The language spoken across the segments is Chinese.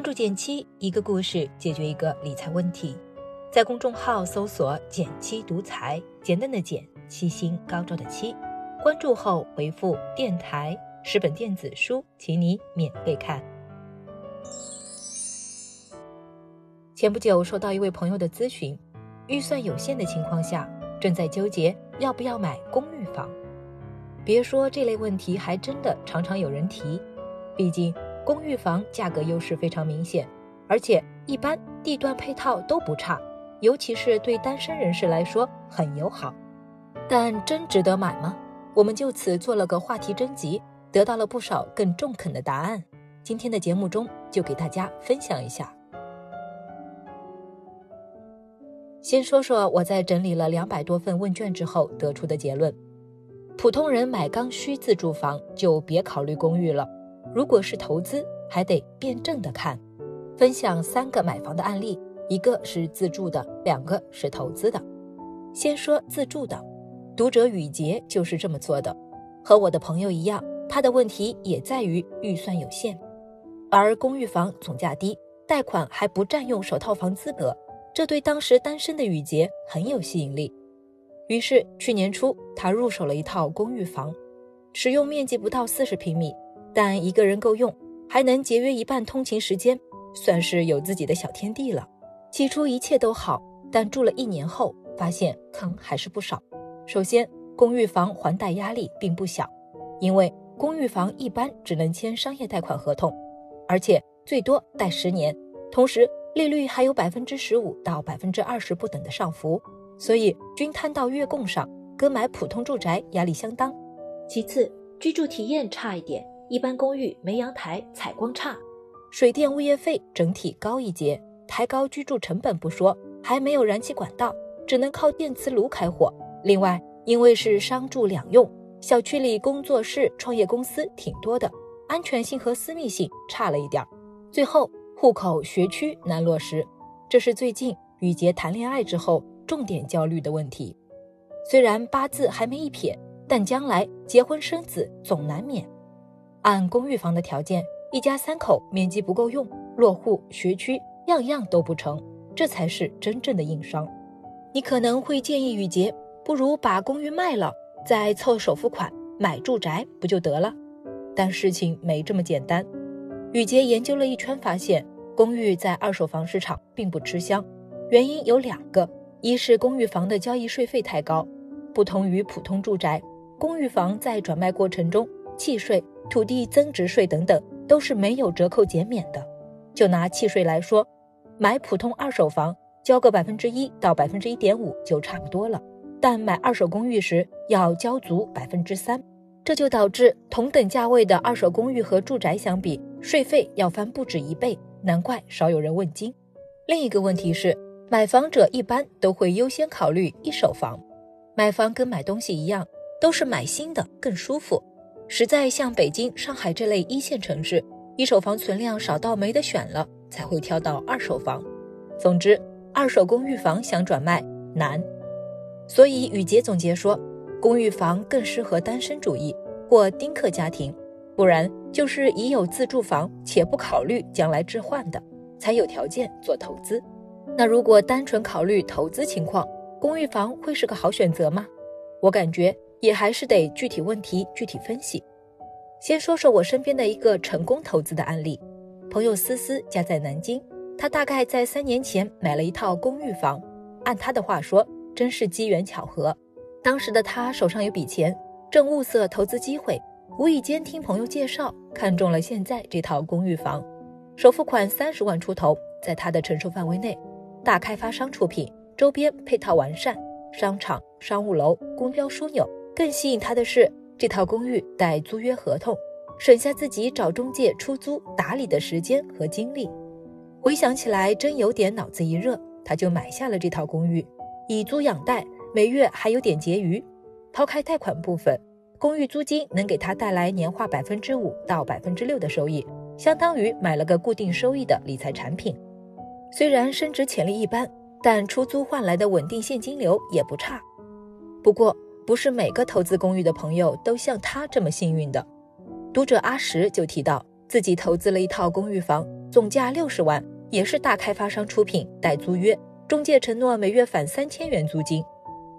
关注减七，一个故事解决一个理财问题。在公众号搜索“减七独裁，简单的简，七星高照的七。关注后回复“电台”，十本电子书，请你免费看。前不久收到一位朋友的咨询，预算有限的情况下，正在纠结要不要买公寓房。别说这类问题，还真的常常有人提。毕竟公寓房价格优势非常明显，而且一般地段配套都不差。尤其是对单身人士来说很友好，但真值得买吗？我们就此做了个话题征集，得到了不少更中肯的答案。今天的节目中就给大家分享一下。先说说我在整理了两百多份问卷之后得出的结论：普通人买刚需自住房就别考虑公寓了，如果是投资，还得辩证的看。分享三个买房的案例。一个是自住的，两个是投资的。先说自住的，读者雨杰就是这么做的。和我的朋友一样，他的问题也在于预算有限，而公寓房总价低，贷款还不占用首套房资格，这对当时单身的雨杰很有吸引力。于是去年初，他入手了一套公寓房，使用面积不到四十平米，但一个人够用，还能节约一半通勤时间，算是有自己的小天地了。起初一切都好，但住了一年后，发现坑还是不少。首先，公寓房还贷压力并不小，因为公寓房一般只能签商业贷款合同，而且最多贷十年，同时利率还有百分之十五到百分之二十不等的上浮，所以均摊到月供上，跟买普通住宅压力相当。其次，居住体验差一点，一般公寓没阳台，采光差，水电物业费整体高一截。抬高居住成本不说，还没有燃气管道，只能靠电磁炉开火。另外，因为是商住两用，小区里工作室、创业公司挺多的，安全性和私密性差了一点儿。最后，户口学区难落实，这是最近雨杰谈恋爱之后重点焦虑的问题。虽然八字还没一撇，但将来结婚生子总难免。按公寓房的条件，一家三口面积不够用，落户学区。样样都不成，这才是真正的硬伤。你可能会建议雨杰，不如把公寓卖了，再凑首付款买住宅不就得了？但事情没这么简单。雨杰研究了一圈，发现公寓在二手房市场并不吃香，原因有两个：一是公寓房的交易税费太高，不同于普通住宅，公寓房在转卖过程中，契税、土地增值税等等都是没有折扣减免的。就拿契税来说。买普通二手房交个百分之一到百分之一点五就差不多了，但买二手公寓时要交足百分之三，这就导致同等价位的二手公寓和住宅相比，税费要翻不止一倍，难怪少有人问津。另一个问题是，买房者一般都会优先考虑一手房，买房跟买东西一样，都是买新的更舒服。实在像北京、上海这类一线城市，一手房存量少到没得选了。才会挑到二手房。总之，二手公寓房想转卖难，所以雨杰总结说，公寓房更适合单身主义或丁克家庭，不然就是已有自住房且不考虑将来置换的，才有条件做投资。那如果单纯考虑投资情况，公寓房会是个好选择吗？我感觉也还是得具体问题具体分析。先说说我身边的一个成功投资的案例。朋友思思家在南京，他大概在三年前买了一套公寓房。按他的话说，真是机缘巧合。当时的他手上有笔钱，正物色投资机会，无意间听朋友介绍，看中了现在这套公寓房。首付款三十万出头，在他的承受范围内。大开发商出品，周边配套完善，商场、商务楼、公交枢纽。更吸引他的是，这套公寓带租约合同。省下自己找中介出租打理的时间和精力，回想起来真有点脑子一热，他就买下了这套公寓，以租养贷，每月还有点结余。抛开贷款部分，公寓租金能给他带来年化百分之五到百分之六的收益，相当于买了个固定收益的理财产品。虽然升值潜力一般，但出租换来的稳定现金流也不差。不过，不是每个投资公寓的朋友都像他这么幸运的。读者阿石就提到，自己投资了一套公寓房，总价六十万，也是大开发商出品带租约，中介承诺每月返三千元租金。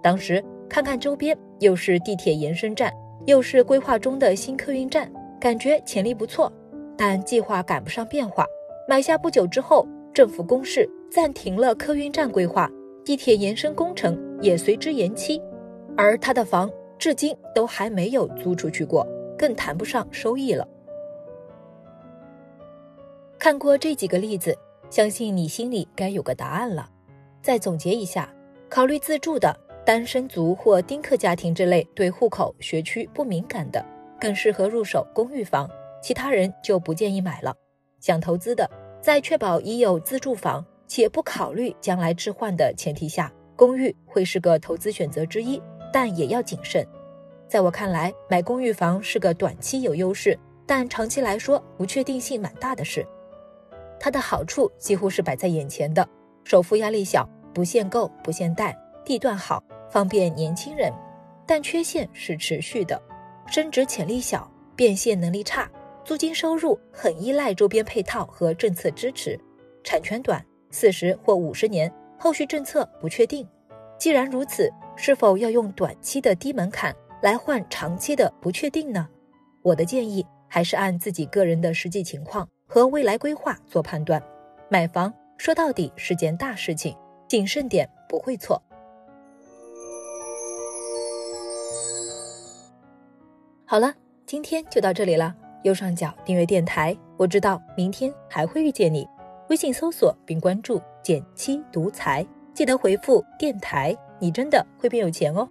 当时看看周边，又是地铁延伸站，又是规划中的新客运站，感觉潜力不错，但计划赶不上变化。买下不久之后，政府公示暂停了客运站规划，地铁延伸工程也随之延期，而他的房至今都还没有租出去过，更谈不上收益了。看过这几个例子，相信你心里该有个答案了。再总结一下，考虑自住的单身族或丁克家庭这类对户口、学区不敏感的，更适合入手公寓房，其他人就不建议买了。想投资的，在确保已有自住房且不考虑将来置换的前提下，公寓会是个投资选择之一，但也要谨慎。在我看来，买公寓房是个短期有优势，但长期来说不确定性蛮大的事。它的好处几乎是摆在眼前的：首付压力小，不限购不限贷，地段好，方便年轻人。但缺陷是持续的，升值潜力小，变现能力差，租金收入很依赖周边配套和政策支持，产权短，四十或五十年，后续政策不确定。既然如此，是否要用短期的低门槛来换长期的不确定呢？我的建议还是按自己个人的实际情况。和未来规划做判断，买房说到底是件大事情，谨慎点不会错。好了，今天就到这里了。右上角订阅电台，我知道明天还会遇见你。微信搜索并关注“减七独裁，记得回复“电台”，你真的会变有钱哦。